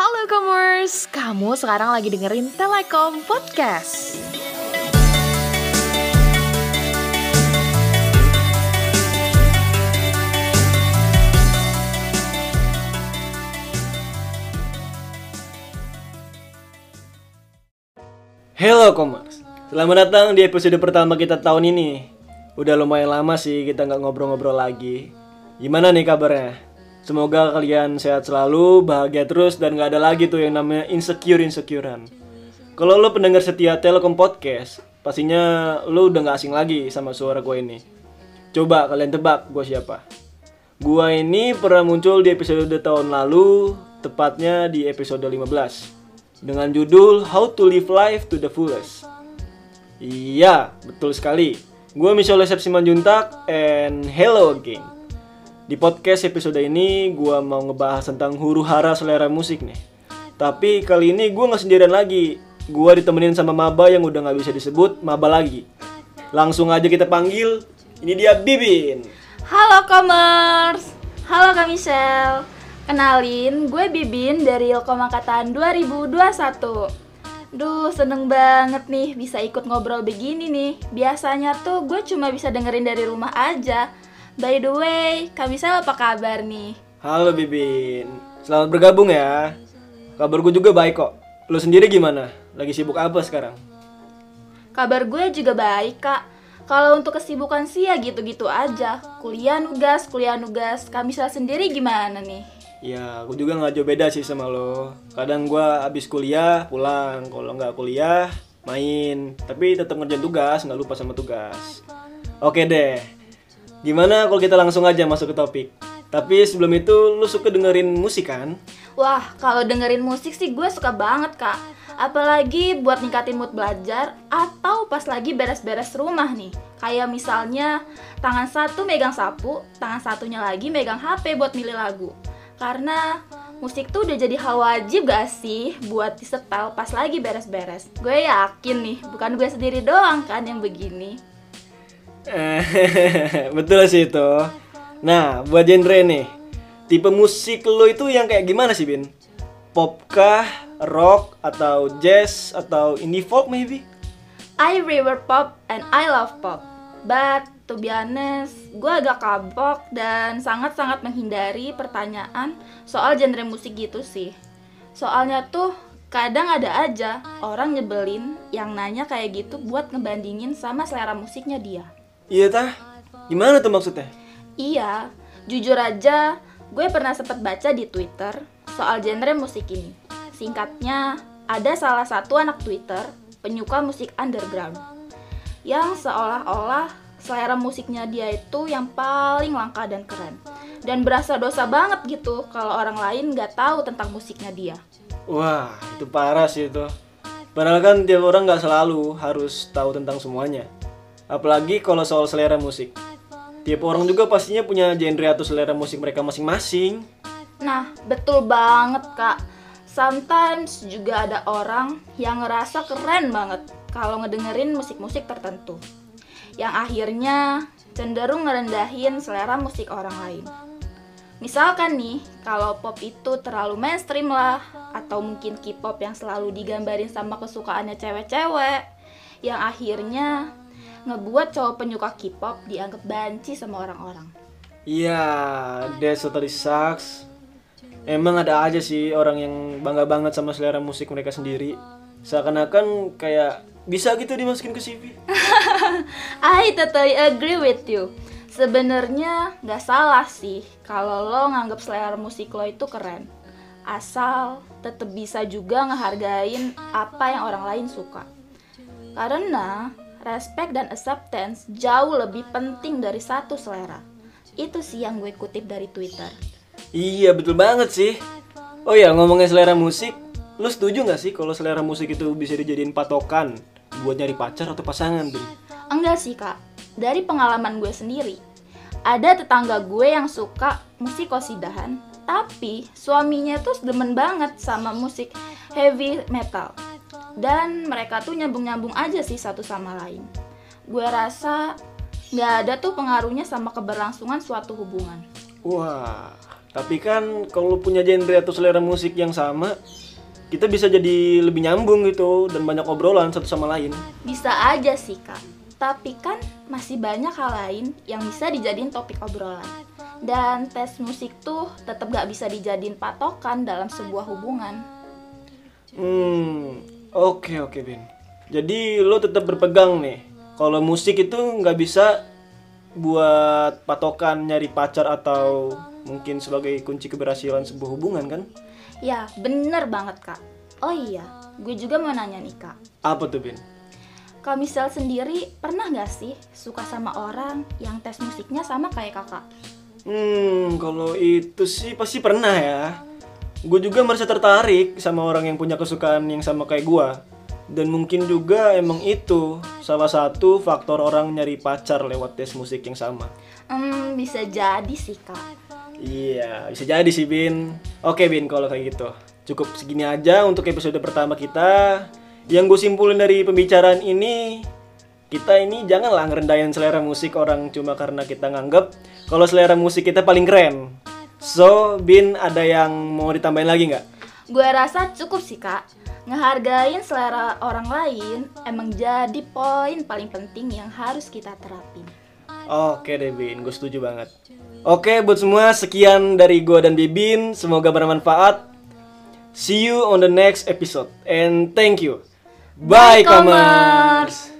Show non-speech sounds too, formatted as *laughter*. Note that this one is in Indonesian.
Halo Commerce, kamu sekarang lagi dengerin Telekom Podcast. Hello Commerce, selamat datang di episode pertama kita tahun ini. Udah lumayan lama sih kita nggak ngobrol-ngobrol lagi. Gimana nih kabarnya? Semoga kalian sehat selalu, bahagia terus, dan nggak ada lagi tuh yang namanya insecure-insecurean. Kalau lo pendengar setia Telekom Podcast, pastinya lo udah nggak asing lagi sama suara gue ini. Coba kalian tebak gue siapa? Gua ini pernah muncul di episode tahun lalu, tepatnya di episode 15 dengan judul How to Live Life to the Fullest. Iya, betul sekali. Gue Michelle Resep Simanjuntak and hello again. Di podcast episode ini gue mau ngebahas tentang huru hara selera musik nih. Tapi kali ini gue nggak sendirian lagi. Gue ditemenin sama maba yang udah nggak bisa disebut maba lagi. Langsung aja kita panggil. Ini dia Bibin. Halo Commerce, halo Kak Michelle. Kenalin, gue Bibin dari Ilkom Angkatan 2021. Duh, seneng banget nih bisa ikut ngobrol begini nih. Biasanya tuh gue cuma bisa dengerin dari rumah aja. By the way, Kak Michelle apa kabar nih? Halo Bibin. Selamat bergabung ya. Kabar gue juga baik kok. Lo sendiri gimana? Lagi sibuk apa sekarang? Kabar gue juga baik, Kak. Kalau untuk kesibukan sih ya gitu-gitu aja. Kuliah nugas, kuliah nugas. Kak Michelle sendiri gimana nih? Ya, aku juga nggak jauh beda sih sama lo. Kadang gua abis kuliah pulang, kalau nggak kuliah main. Tapi tetap ngerjain tugas, nggak lupa sama tugas. Oke deh. Gimana kalau kita langsung aja masuk ke topik? Tapi sebelum itu, lo suka dengerin musik kan? Wah, kalau dengerin musik sih gue suka banget, Kak. Apalagi buat ningkatin mood belajar atau pas lagi beres-beres rumah nih. Kayak misalnya tangan satu megang sapu, tangan satunya lagi megang HP buat milih lagu. Karena musik tuh udah jadi hal wajib gak sih buat disetel pas lagi beres-beres. Gue yakin nih, bukan gue sendiri doang kan yang begini. *laughs* Betul sih itu. Nah, buat genre nih, tipe musik lo itu yang kayak gimana sih, Bin? Pop kah, rock, atau jazz, atau indie folk maybe? I river pop and I love pop. But to be honest, gue agak kabok dan sangat-sangat menghindari pertanyaan soal genre musik gitu sih. Soalnya tuh kadang ada aja orang nyebelin yang nanya kayak gitu buat ngebandingin sama selera musiknya dia. Iya tah? Gimana tuh maksudnya? Iya, jujur aja gue pernah sempat baca di Twitter soal genre musik ini. Singkatnya, ada salah satu anak Twitter penyuka musik underground yang seolah-olah selera musiknya dia itu yang paling langka dan keren. Dan berasa dosa banget gitu kalau orang lain nggak tahu tentang musiknya dia. Wah, itu parah sih itu. Padahal kan tiap orang nggak selalu harus tahu tentang semuanya. Apalagi kalau soal selera musik. Tiap orang juga pastinya punya genre atau selera musik mereka masing-masing. Nah, betul banget kak. Sometimes juga ada orang yang ngerasa keren banget kalau ngedengerin musik-musik tertentu. Yang akhirnya cenderung ngerendahin selera musik orang lain. Misalkan nih, kalau pop itu terlalu mainstream lah, atau mungkin K-pop yang selalu digambarin sama kesukaannya cewek-cewek, yang akhirnya ngebuat cowok penyuka K-pop dianggap banci sama orang-orang. Iya, that's totally sucks. Emang ada aja sih orang yang bangga banget sama selera musik mereka sendiri. Seakan-akan kayak bisa gitu dimasukin ke CV. *laughs* I totally agree with you. Sebenarnya nggak salah sih kalau lo nganggap selera musik lo itu keren. Asal tetap bisa juga ngehargain apa yang orang lain suka. Karena respect dan acceptance jauh lebih penting dari satu selera. Itu sih yang gue kutip dari Twitter. Iya, betul banget sih. Oh ya, ngomongin selera musik, lu setuju nggak sih kalau selera musik itu bisa dijadiin patokan buat nyari pacar atau pasangan, Bin? Enggak sih kak, dari pengalaman gue sendiri Ada tetangga gue yang suka musik kosidahan Tapi suaminya tuh demen banget sama musik heavy metal Dan mereka tuh nyambung-nyambung aja sih satu sama lain Gue rasa nggak ada tuh pengaruhnya sama keberlangsungan suatu hubungan Wah, Tapi kan kalau punya genre atau selera musik yang sama, kita bisa jadi lebih nyambung gitu dan banyak obrolan satu sama lain. Bisa aja sih kak, tapi kan masih banyak hal lain yang bisa dijadiin topik obrolan. Dan tes musik tuh tetap gak bisa dijadiin patokan dalam sebuah hubungan. Hmm, oke oke Bin. Jadi lo tetap berpegang nih, kalau musik itu nggak bisa buat patokan nyari pacar atau mungkin sebagai kunci keberhasilan sebuah hubungan kan? Ya, bener banget kak. Oh iya, gue juga mau nanya nih kak. Apa tuh Bin? Kak Misal sendiri pernah gak sih suka sama orang yang tes musiknya sama kayak kakak? Hmm, kalau itu sih pasti pernah ya. Gue juga merasa tertarik sama orang yang punya kesukaan yang sama kayak gue. Dan mungkin juga emang itu salah satu faktor orang nyari pacar lewat tes musik yang sama. Hmm, bisa jadi sih kak. Iya, bisa jadi sih Bin. Oke Bin, kalau kayak gitu. Cukup segini aja untuk episode pertama kita. Yang gue simpulin dari pembicaraan ini, kita ini janganlah ngerendahin selera musik orang cuma karena kita nganggep kalau selera musik kita paling keren. So, Bin ada yang mau ditambahin lagi nggak? Gue rasa cukup sih kak. Ngehargain selera orang lain emang jadi poin paling penting yang harus kita terapin. Oke deh Bin, gue setuju banget. Oke buat semua, sekian dari gue dan Bibin. Semoga bermanfaat. See you on the next episode. And thank you. Bye, Bye, comers. comers.